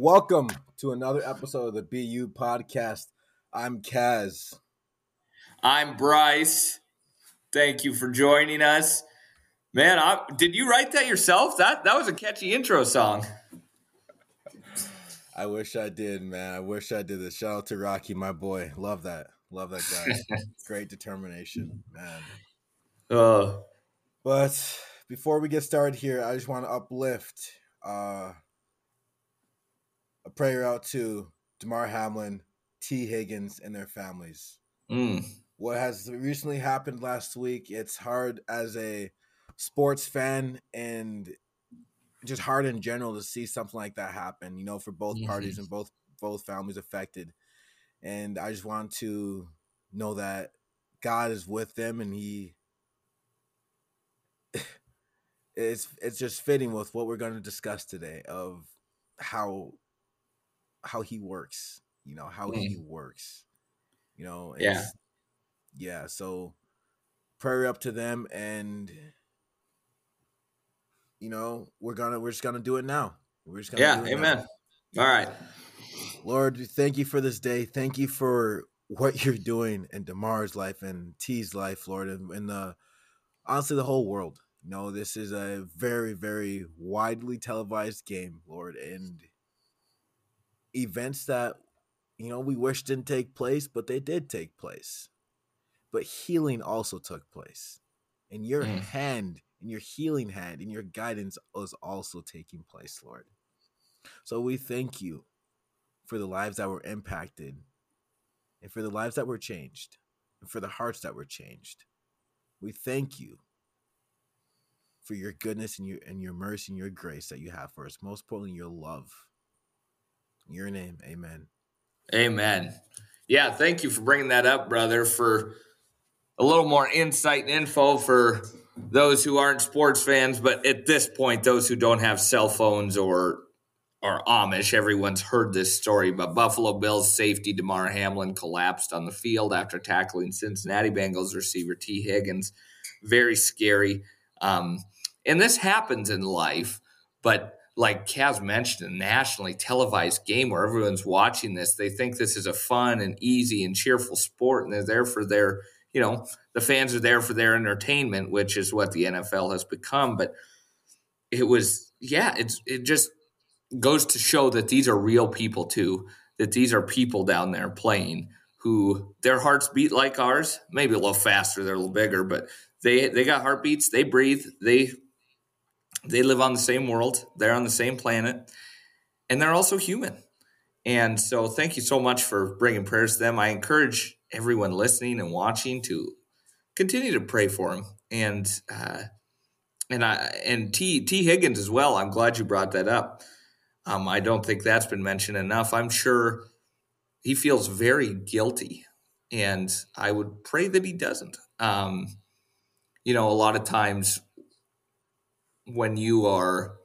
Welcome to another episode of the BU podcast. I'm Kaz. I'm Bryce. Thank you for joining us. Man, I, did you write that yourself? That that was a catchy intro song. I wish I did, man. I wish I did this. Shout out to Rocky, my boy. Love that. Love that guy. Great determination, man. Uh, But before we get started here, I just want to uplift uh, a prayer out to Damar Hamlin, Tee Higgins, and their families. mm, What has recently happened last week, it's hard as a sports fan and just hard in general to see something like that happen, you know, for both parties and both both families affected. And I just want to know that God is with them and he it's it's just fitting with what we're going to discuss today of how how he works, you know, how mm. he works. You know, Yeah. yeah, so prayer up to them and you know, we're gonna we're just gonna do it now. We're just gonna yeah, do it now. amen. All right. Lord, thank you for this day. Thank you for what you're doing in Damar's life and Tee's life, Lord, and, and the honestly the whole world. You know, this is a very, very widely televised game, Lord, and events that you know we wish didn't take place, but they did take place. But healing also took place. And your Mm. hand, and your healing hand, and your guidance was also taking place, Lord. So we thank you for the lives that were impacted and for the lives that were changed and for the hearts that were changed. We thank you for your goodness and your and your mercy and your grace that you have for us. Most importantly, your love. In your name, amen. Amen. Yeah, thank you for bringing that up, brother, for a little more insight and info for those who aren't sports fans, but at this point, those who don't have cell phones or are Amish, everyone's heard this story. But Buffalo Bills safety Damar Hamlin collapsed on the field after tackling Cincinnati Bengals receiver Tee Higgins. Very scary. Um, and this happens in life, but like Kaz mentioned, a nationally televised game where everyone's watching this. They think this is a fun and easy and cheerful sport, and they're there for their, you know, the fans are there for their entertainment, which is what the NFL has become. But it was, yeah, it's it just goes to show that these are real people too. That these are people down there playing who their hearts beat like ours, maybe a little faster, they're a little bigger, but they they got heartbeats, they breathe, they they live on the same world, they're on the same planet, and they're also human. And so, thank you so much for bringing prayers to them. I encourage everyone listening and watching to continue to pray for them, and uh, and I and Tee Tee Higgins as well. I'm glad you brought that up. Um, I don't think that's been mentioned enough. I'm sure he feels very guilty, and I would pray that he doesn't. Um, you know, a lot of times when you are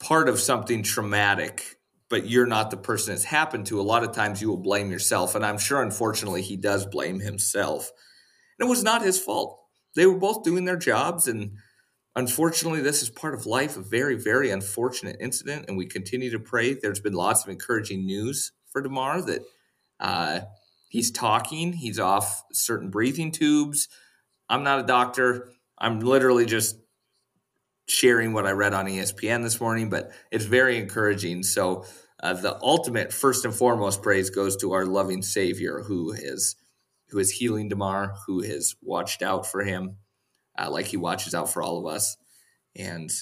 part of something traumatic, but you're not the person it's happened to, a lot of times you will blame yourself. And I'm sure, unfortunately, he does blame himself. And it was not his fault. They were both doing their jobs. And unfortunately, this is part of life, a very, very unfortunate incident. And we continue to pray. There's been lots of encouraging news for Damar that uh, he's talking, he's off certain breathing tubes. I'm not a doctor. I'm literally just sharing what I read on ESPN this morning, but it's very encouraging. So, uh, the ultimate, first and foremost, praise goes to our loving Savior, who is who is healing Damar, who has watched out for him, uh, like He watches out for all of us. And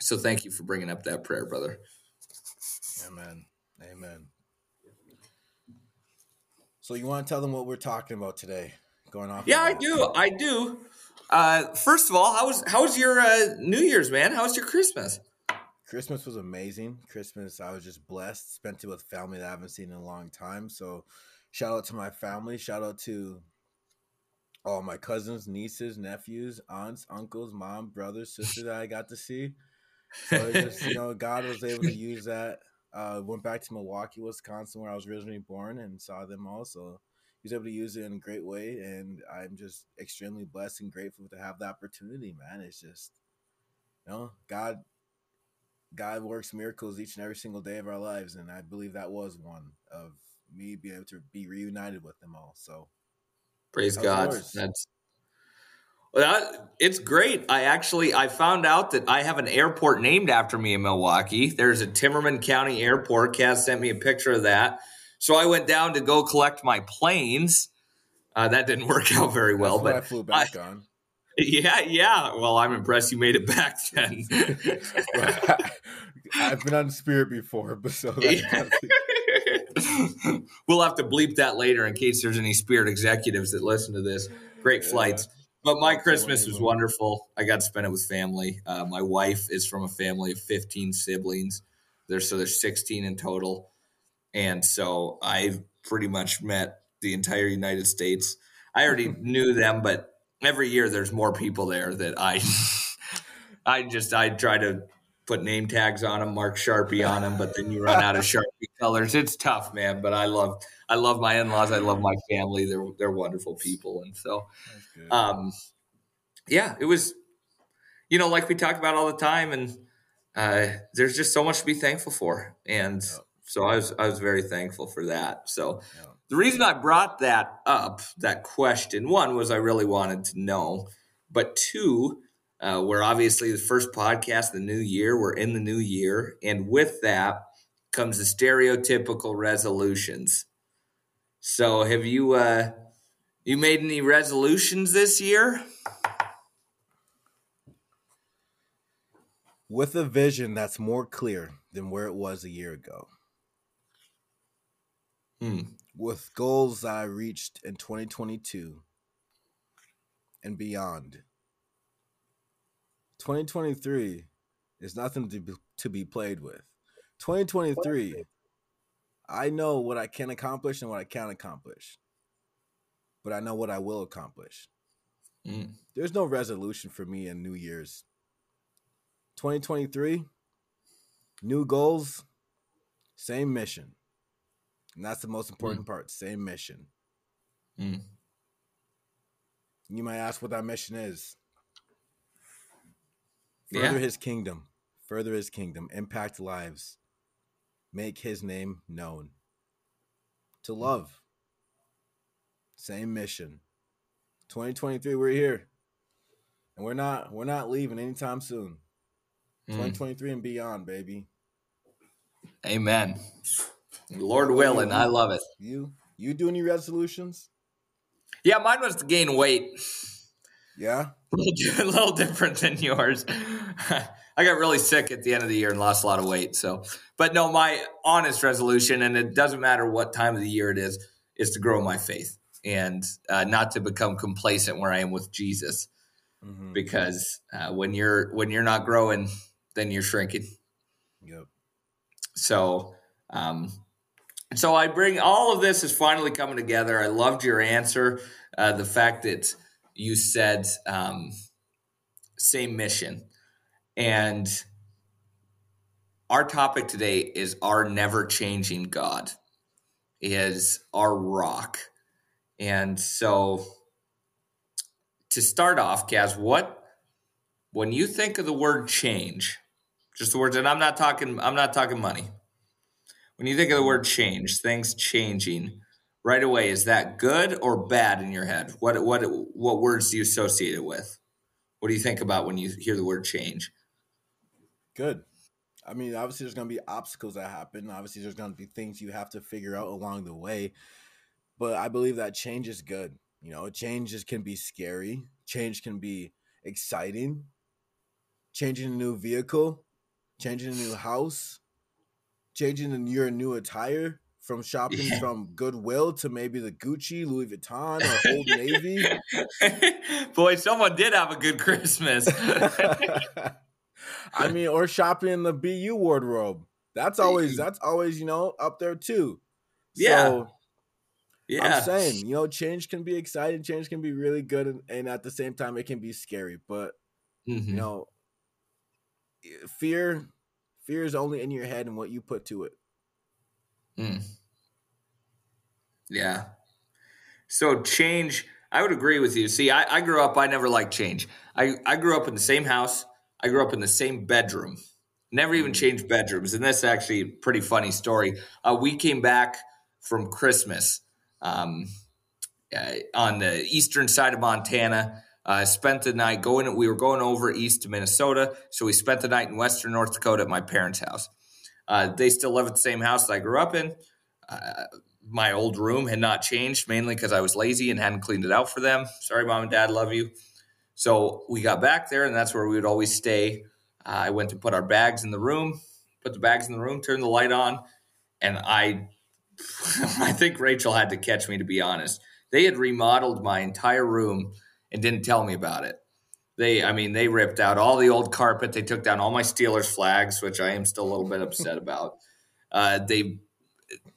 so, thank you for bringing up that prayer, brother. Amen. Amen. So you want to tell them what we're talking about today? Going off. Yeah, I do. I do. Uh, first of all, how was how was your uh, New Year's, man? How was your Christmas? Christmas was amazing. Christmas, I was just blessed. Spent it with family that I haven't seen in a long time. So, shout out to my family. Shout out to all my cousins, nieces, nephews, aunts, uncles, mom, brothers, sister that I got to see. So just you know, God was able to use that. Uh, went back to Milwaukee, Wisconsin, where I was originally born, and saw them all. So was able to use it in a great way, and I'm just extremely blessed and grateful to have the opportunity. Man, it's just you know, God God works miracles each and every single day of our lives, and I believe that was one of me being able to be reunited with them all. So, praise God. That's well, it's great. I actually I found out that I have an airport named after me in Milwaukee. There's a Timmerman County Airport. Kaz sent me a picture of that. So I went down to go collect my planes. Uh, that didn't work out very well, but I flew back I, on. Yeah, yeah. Well, I'm impressed you made it back then. I've been on Spirit before, but so we'll have to bleep that later in case there's any Spirit executives that listen to this. Great flights. Yeah. But my Christmas was wonderful. I got to spend it with family. Uh, my wife is from a family of 15 siblings. There's so there's 16 in total, and so I pretty much met the entire United States. I already knew them, but every year there's more people there that I I just I try to put name tags on them, mark Sharpie on them, but then you run out of Sharpie colors. It's tough, man. But I love I love my in laws. I love my family. They're they're wonderful people, and so um, yeah, it was you know like we talk about all the time, and uh, there's just so much to be thankful for, and so I was I was very thankful for that. So. The reason I brought that up, that question, one was I really wanted to know, but two, uh, we're obviously the first podcast of the new year. We're in the new year. And with that comes the stereotypical resolutions. So have you uh you made any resolutions this year? With a vision that's more clear than where it was a year ago. Hmm. With goals I reached in 2022 and beyond 2023 is nothing to be, to be played with. 2023, I know what I can accomplish and what I can't accomplish, but I know what I will accomplish. Mm. There's no resolution for me in New Year's. 2023, new goals, same mission. And that's the most important mm. part same mission. Mm. You might ask what that mission is. Further yeah. his kingdom, further his kingdom, impact lives, make his name known. To love. Same mission. 2023, we're here. And we're not we're not leaving anytime soon. Mm. 2023 and beyond, baby. Amen. Lord willing, I love it. You you do any resolutions? Yeah, mine was to gain weight. Yeah. a little different than yours. I got really sick at the end of the year and lost a lot of weight. So, but no, my honest resolution, and it doesn't matter what time of the year it is, is to grow my faith and uh, not to become complacent where I am with Jesus. Mm-hmm. Because uh, when you're when you're not growing, then you're shrinking. Yep. So, um, so I bring all of this is finally coming together. I loved your answer. Uh, the fact that you said um, same mission. And our topic today is our never changing God, is our rock. And so to start off, Kaz, what when you think of the word change, just the words, and I'm not talking, I'm not talking money. When you think of the word change, things changing, right away, is that good or bad in your head? What what what words do you associate it with? What do you think about when you hear the word change? Good. I mean, obviously, there's going to be obstacles that happen. Obviously, there's going to be things you have to figure out along the way. But I believe that change is good. You know, changes can be scary. Change can be exciting. Changing a new vehicle, changing a new house, changing your new attire from shopping yeah. from Goodwill to maybe the Gucci, Louis Vuitton, or Old Navy. Boy, someone did have a good Christmas. I mean, or shopping in the BU wardrobe. That's always that's always you know up there too. Yeah. So, yeah. I'm saying, you know, change can be exciting, change can be really good, and, and at the same time, it can be scary. But mm-hmm. you know, fear, fear is only in your head and what you put to it. Mm. Yeah. So change, I would agree with you. See, I, I grew up, I never liked change. I, I grew up in the same house. I grew up in the same bedroom. Never even changed bedrooms. And that's actually a pretty funny story. Uh, we came back from Christmas um, uh, on the eastern side of Montana. Uh, spent the night going. We were going over east to Minnesota, so we spent the night in western North Dakota at my parents' house. Uh, they still live at the same house that I grew up in. Uh, my old room had not changed, mainly because I was lazy and hadn't cleaned it out for them. Sorry, mom and dad, love you. So we got back there, and that's where we would always stay. Uh, I went to put our bags in the room, put the bags in the room, turned the light on, and I, I think Rachel had to catch me to be honest. They had remodeled my entire room and didn't tell me about it. They, I mean, they ripped out all the old carpet. They took down all my Steelers flags, which I am still a little bit upset about. Uh, they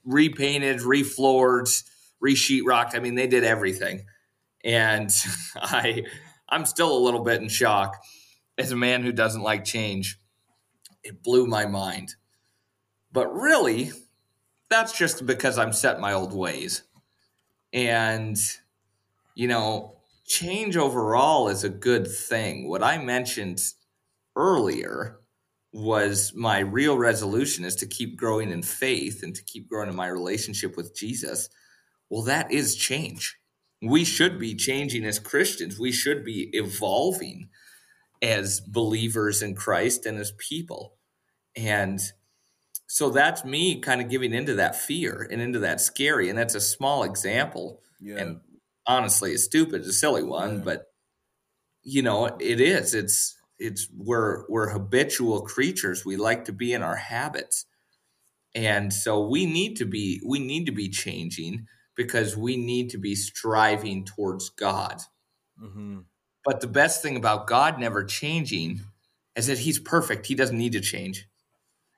repainted, refloored, re-sheetrocked. I mean, they did everything, and I, I'm still a little bit in shock as a man who doesn't like change. It blew my mind, but really, that's just because I'm set my old ways, and you know, change overall is a good thing. What I mentioned earlier was my real resolution is to keep growing in faith and to keep growing in my relationship with Jesus. Well, that is change. We should be changing as Christians. We should be evolving as believers in Christ and as people. And so that's me kind of giving into that fear and into that scary. And that's a small example. Yeah. And honestly, it's stupid, it's a silly one, yeah. but you know, it is. It's it's we're we're habitual creatures. We like to be in our habits. And so we need to be we need to be changing because we need to be striving towards God. Mm-hmm. But the best thing about God never changing is that He's perfect. He doesn't need to change.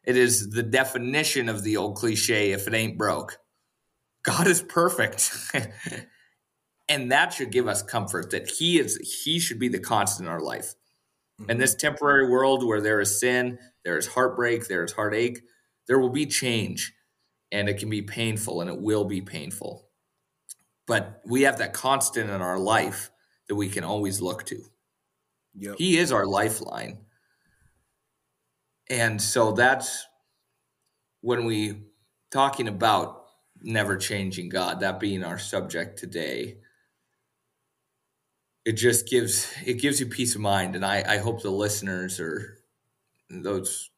It is the definition of the old cliche if it ain't broke. God is perfect. and that should give us comfort that he is he should be the constant in our life in mm-hmm. this temporary world where there is sin, there is heartbreak, there is heartache, there will be change and it can be painful and it will be painful. But we have that constant in our life that we can always look to. Yep. He is our lifeline. And so that's when we talking about never changing God, that being our subject today it just gives it gives you peace of mind. And i i hope the listeners or those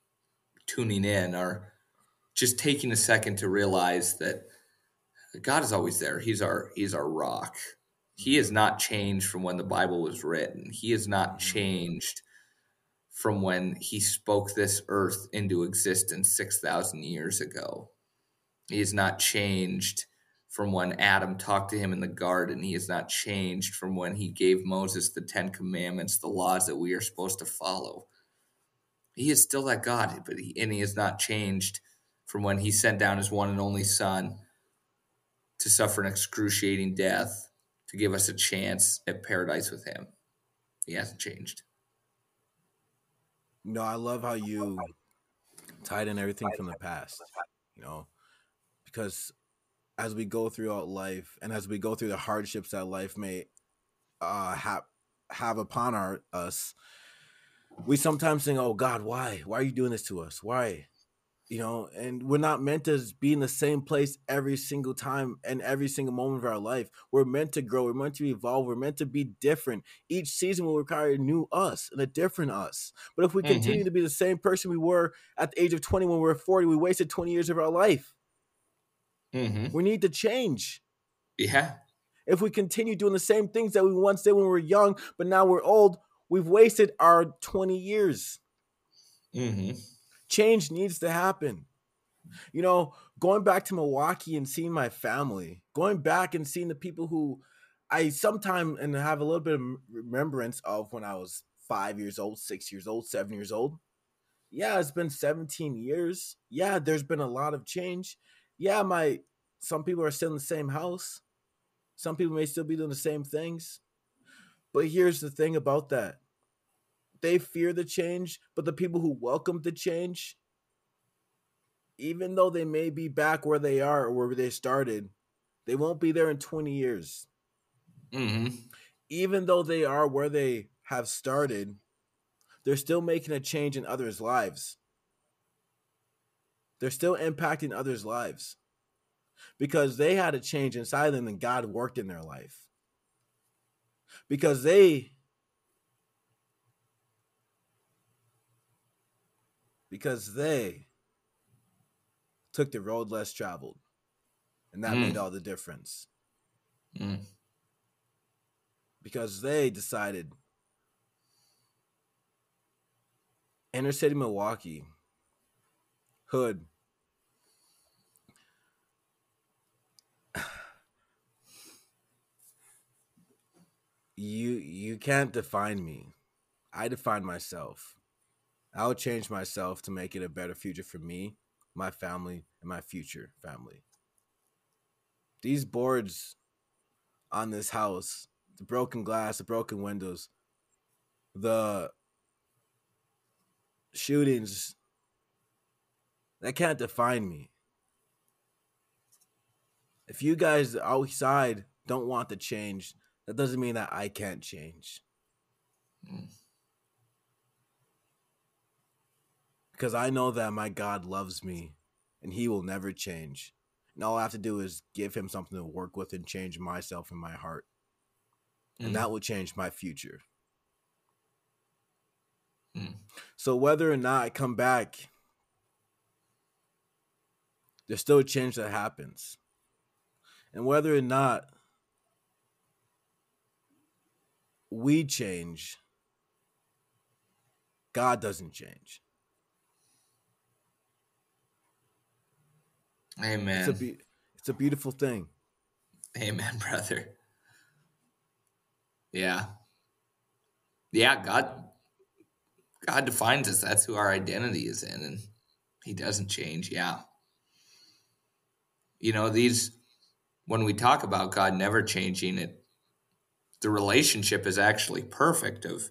tuning in are just taking a second to realize that god is always there. He's our he's our rock. He has mm-hmm. not changed from when the bible was written. He has not mm-hmm. changed from when he spoke this earth into existence 6000 years ago. He has not changed from when Adam talked to him in the garden. He has not changed from when he gave Moses the Ten Commandments, the laws that we are supposed to follow. He is still that God, but he, and he has not changed from when he sent down his one and only Son to suffer an excruciating death to give us a chance at paradise with him. He hasn't changed. No, I love how you tied in everything from the past, you know, because as we go throughout life and as we go through the hardships that life may uh, have have upon our us, we sometimes think, "Oh God, why? Why are you doing this to us? Why?" You know, and we're not meant to be in the same place every single time and every single moment of our life. We're meant to grow. We're meant to evolve. We're meant to be different. Each season will require a new us and a different us. But if we mm-hmm. continue to be the same person we were at the age of 20 when we were 40, we wasted 20 years of our life. Mm-hmm. We need to change. Yeah. If we continue doing the same things that we once did when we were young, but now we're old, we've wasted our 20 years. Mm-hmm. Change needs to happen. You know, going back to Milwaukee and seeing my family, going back and seeing the people who I sometimes and have a little bit of remembrance of when I was five years old, six years old, seven years old. Yeah, it's been 17 years. Yeah, there's been a lot of change yeah, my some people are still in the same house. Some people may still be doing the same things. But here's the thing about that. They fear the change, but the people who welcome the change, even though they may be back where they are or where they started, they won't be there in 20 years. Mm-hmm. Even though they are where they have started, they're still making a change in others' lives. They're still impacting others' lives because they had a change inside them and God worked in their life. Because they because they took the road less traveled and that mm. made all the difference. Mm. Because they decided inner city Milwaukee, hood. You you can't define me. I define myself. I'll change myself to make it a better future for me, my family, and my future family. These boards on this house, the broken glass, the broken windows, the shootings that can't define me. If you guys outside don't want to change, that doesn't mean that I can't change. Mm. Because I know that my God loves me and he will never change. And all I have to do is give him something to work with and change myself and my heart. Mm. And that will change my future. Mm. So whether or not I come back, there's still a change that happens. And whether or not we change, God doesn't change. Amen. It's a, be- it's a beautiful thing. Amen, brother. Yeah. Yeah, God God defines us. That's who our identity is in, and He doesn't change. Yeah. You know, these, when we talk about God never changing it, the relationship is actually perfect of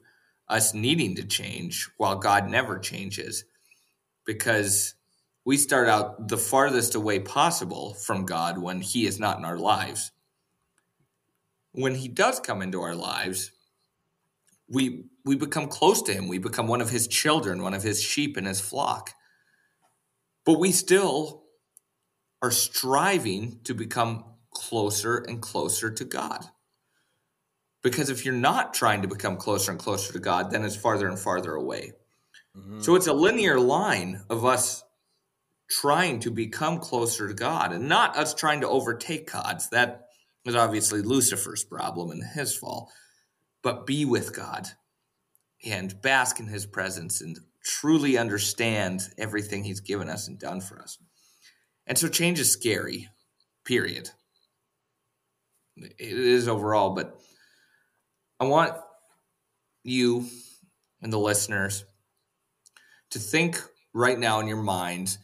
us needing to change while God never changes because we start out the farthest away possible from God when He is not in our lives. When He does come into our lives, we we become close to him. We become one of his children, one of his sheep in his flock. But we still are striving to become closer and closer to God. Because if you're not trying to become closer and closer to God, then it's farther and farther away. Mm-hmm. So it's a linear line of us trying to become closer to God and not us trying to overtake God. That is obviously Lucifer's problem and his fall but be with God and bask in his presence and truly understand everything he's given us and done for us. And so change is scary, period. It is overall, but I want you and the listeners to think right now in your mind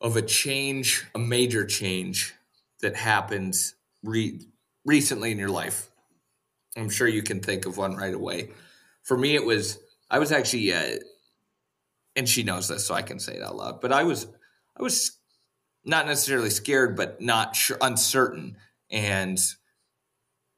of a change, a major change that happened re- recently in your life I'm sure you can think of one right away. For me, it was I was actually, uh, and she knows this, so I can say it out loud. But I was, I was not necessarily scared, but not sure, uncertain and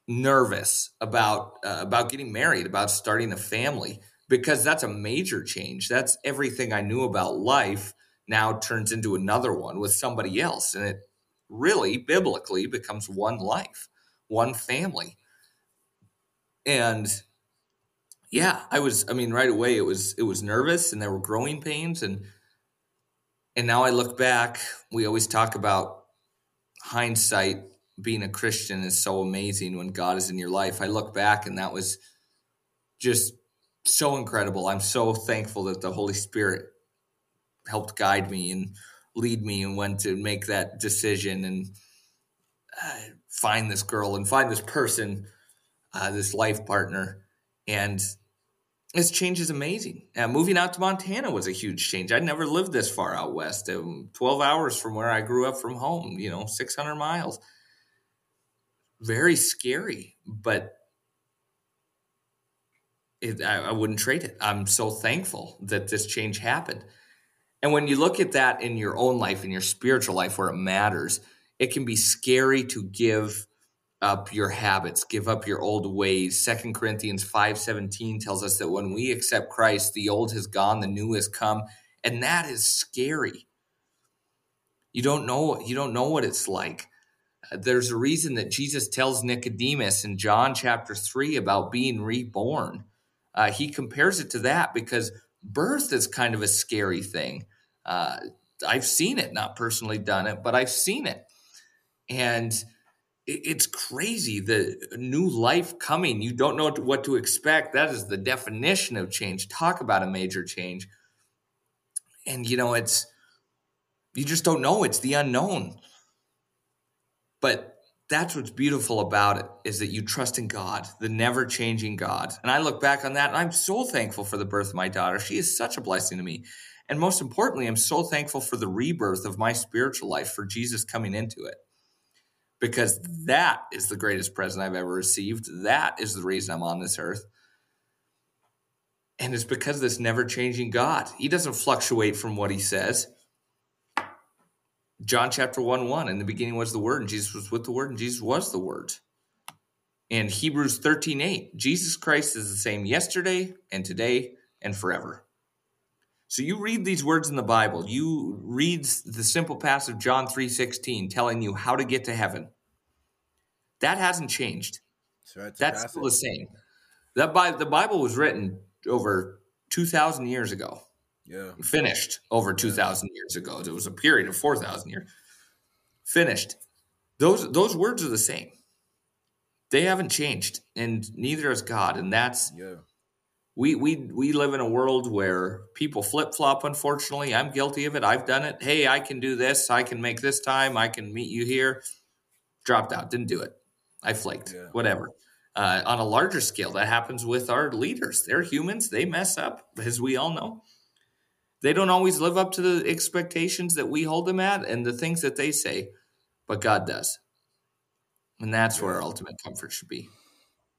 nervous about uh, about getting married, about starting a family, because that's a major change. That's everything I knew about life now turns into another one with somebody else, and it really biblically becomes one life, one family and yeah i was i mean right away it was it was nervous and there were growing pains and and now i look back we always talk about hindsight being a christian is so amazing when god is in your life i look back and that was just so incredible i'm so thankful that the holy spirit helped guide me and lead me and when to make that decision and uh, find this girl and find this person uh, this life partner, and this change is amazing. Uh, moving out to Montana was a huge change. I'd never lived this far out west. Um, Twelve hours from where I grew up from home. You know, six hundred miles. Very scary, but it, I, I wouldn't trade it. I'm so thankful that this change happened. And when you look at that in your own life, in your spiritual life, where it matters, it can be scary to give up your habits, give up your old ways. Second Corinthians 5:17 tells us that when we accept Christ, the old has gone, the new has come, and that is scary. You don't know you don't know what it's like. There's a reason that Jesus tells Nicodemus in John chapter 3 about being reborn. Uh, he compares it to that because birth is kind of a scary thing. Uh, I've seen it, not personally done it, but I've seen it. And it's crazy the new life coming you don't know what to expect that is the definition of change talk about a major change and you know it's you just don't know it's the unknown but that's what's beautiful about it is that you trust in god the never changing god and i look back on that and i'm so thankful for the birth of my daughter she is such a blessing to me and most importantly i'm so thankful for the rebirth of my spiritual life for jesus coming into it because that is the greatest present I've ever received. That is the reason I'm on this earth. And it's because of this never changing God. He doesn't fluctuate from what he says. John chapter 1 1, in the beginning was the Word, and Jesus was with the Word, and Jesus was the Word. And Hebrews 13 8, Jesus Christ is the same yesterday and today and forever. So you read these words in the Bible. You read the simple passage of John 3:16 telling you how to get to heaven. That hasn't changed. That's, That's still the same. That Bi- the Bible was written over 2000 years ago. Yeah. Finished over 2000 years ago. It was a period of 4000 years. Finished. Those those words are the same. They haven't changed and neither has God and that's yeah we we we live in a world where people flip flop. Unfortunately, I'm guilty of it. I've done it. Hey, I can do this. I can make this time. I can meet you here. Dropped out. Didn't do it. I flaked. Yeah. Whatever. Uh, on a larger scale, that happens with our leaders. They're humans. They mess up, as we all know. They don't always live up to the expectations that we hold them at and the things that they say, but God does. And that's where our ultimate comfort should be.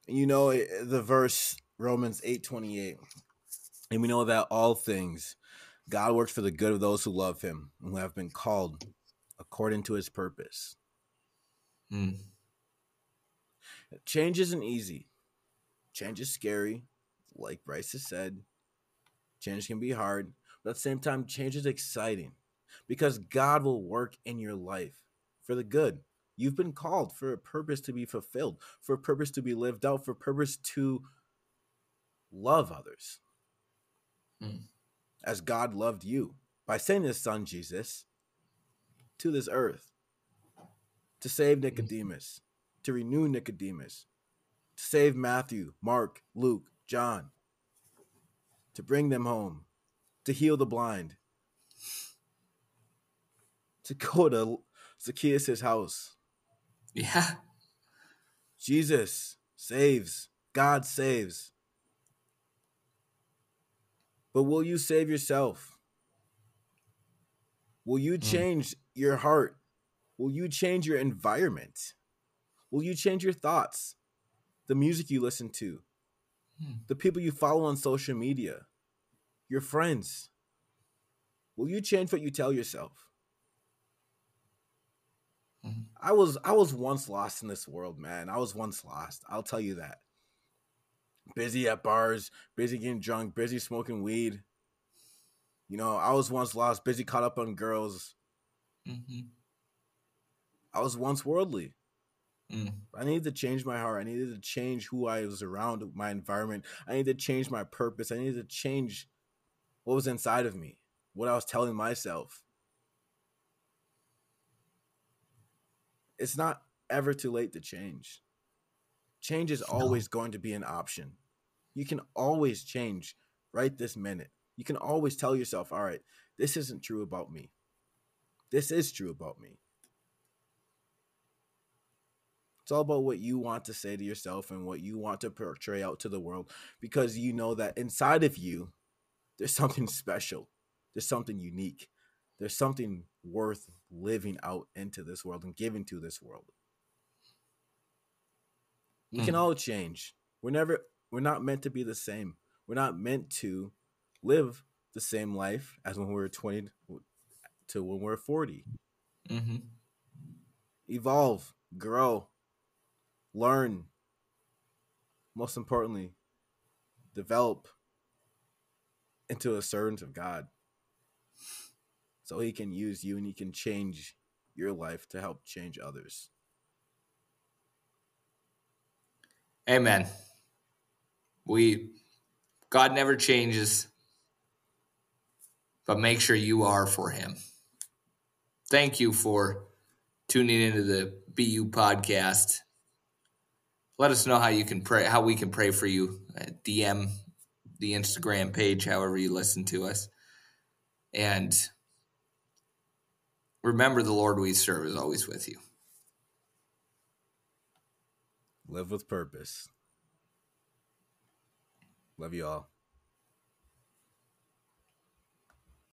You know, the verse Romans 8:28. And we know that all things God works for the good of those who love him, and who have been called according to his purpose. Mm. Change isn't easy. Change is scary, like Bryce has said. Change can be hard, but at the same time, change is exciting because God will work in your life for the good. You've been called for a purpose to be fulfilled, for a purpose to be lived out, for a purpose to love others mm. as God loved you by sending his son Jesus to this earth to save hmm. Nicodemus, to renew Nicodemus, to save Matthew, Mark, Luke, John, to bring them home, to heal the blind, to go to Zacchaeus' house. Yeah. Jesus saves. God saves. But will you save yourself? Will you hmm. change mm. your heart? Will you change your environment? Will you change your thoughts? The music you listen to, mm. the people you follow on social media, your friends. Will you change what you tell yourself? Mm. I was I was once lost in this world, man. I was once lost. I'll tell you that busy at bars, busy getting drunk, busy smoking weed. You know, I was once lost, busy caught up on girls. Mm-hmm. I was once worldly. Mm. I needed to change my heart. I needed to change who I was around, my environment. I needed to change my purpose. I needed to change what was inside of me, what I was telling myself. It's not ever too late to change. Change is always going to be an option. You can always change right this minute. You can always tell yourself, all right, this isn't true about me. This is true about me. It's all about what you want to say to yourself and what you want to portray out to the world because you know that inside of you, there's something special, there's something unique, there's something worth living out into this world and giving to this world. We mm. can all change. We're never we're not meant to be the same. We're not meant to live the same life as when we were 20 to when we're 40. Mm-hmm. Evolve, grow, learn. Most importantly, develop into a servant of God. so he can use you and he can change your life to help change others. Amen. We God never changes, but make sure you are for him. Thank you for tuning into the BU podcast. Let us know how you can pray, how we can pray for you. Uh, DM the Instagram page, however you listen to us. And remember, the Lord we serve is always with you. Live with purpose. Love you all.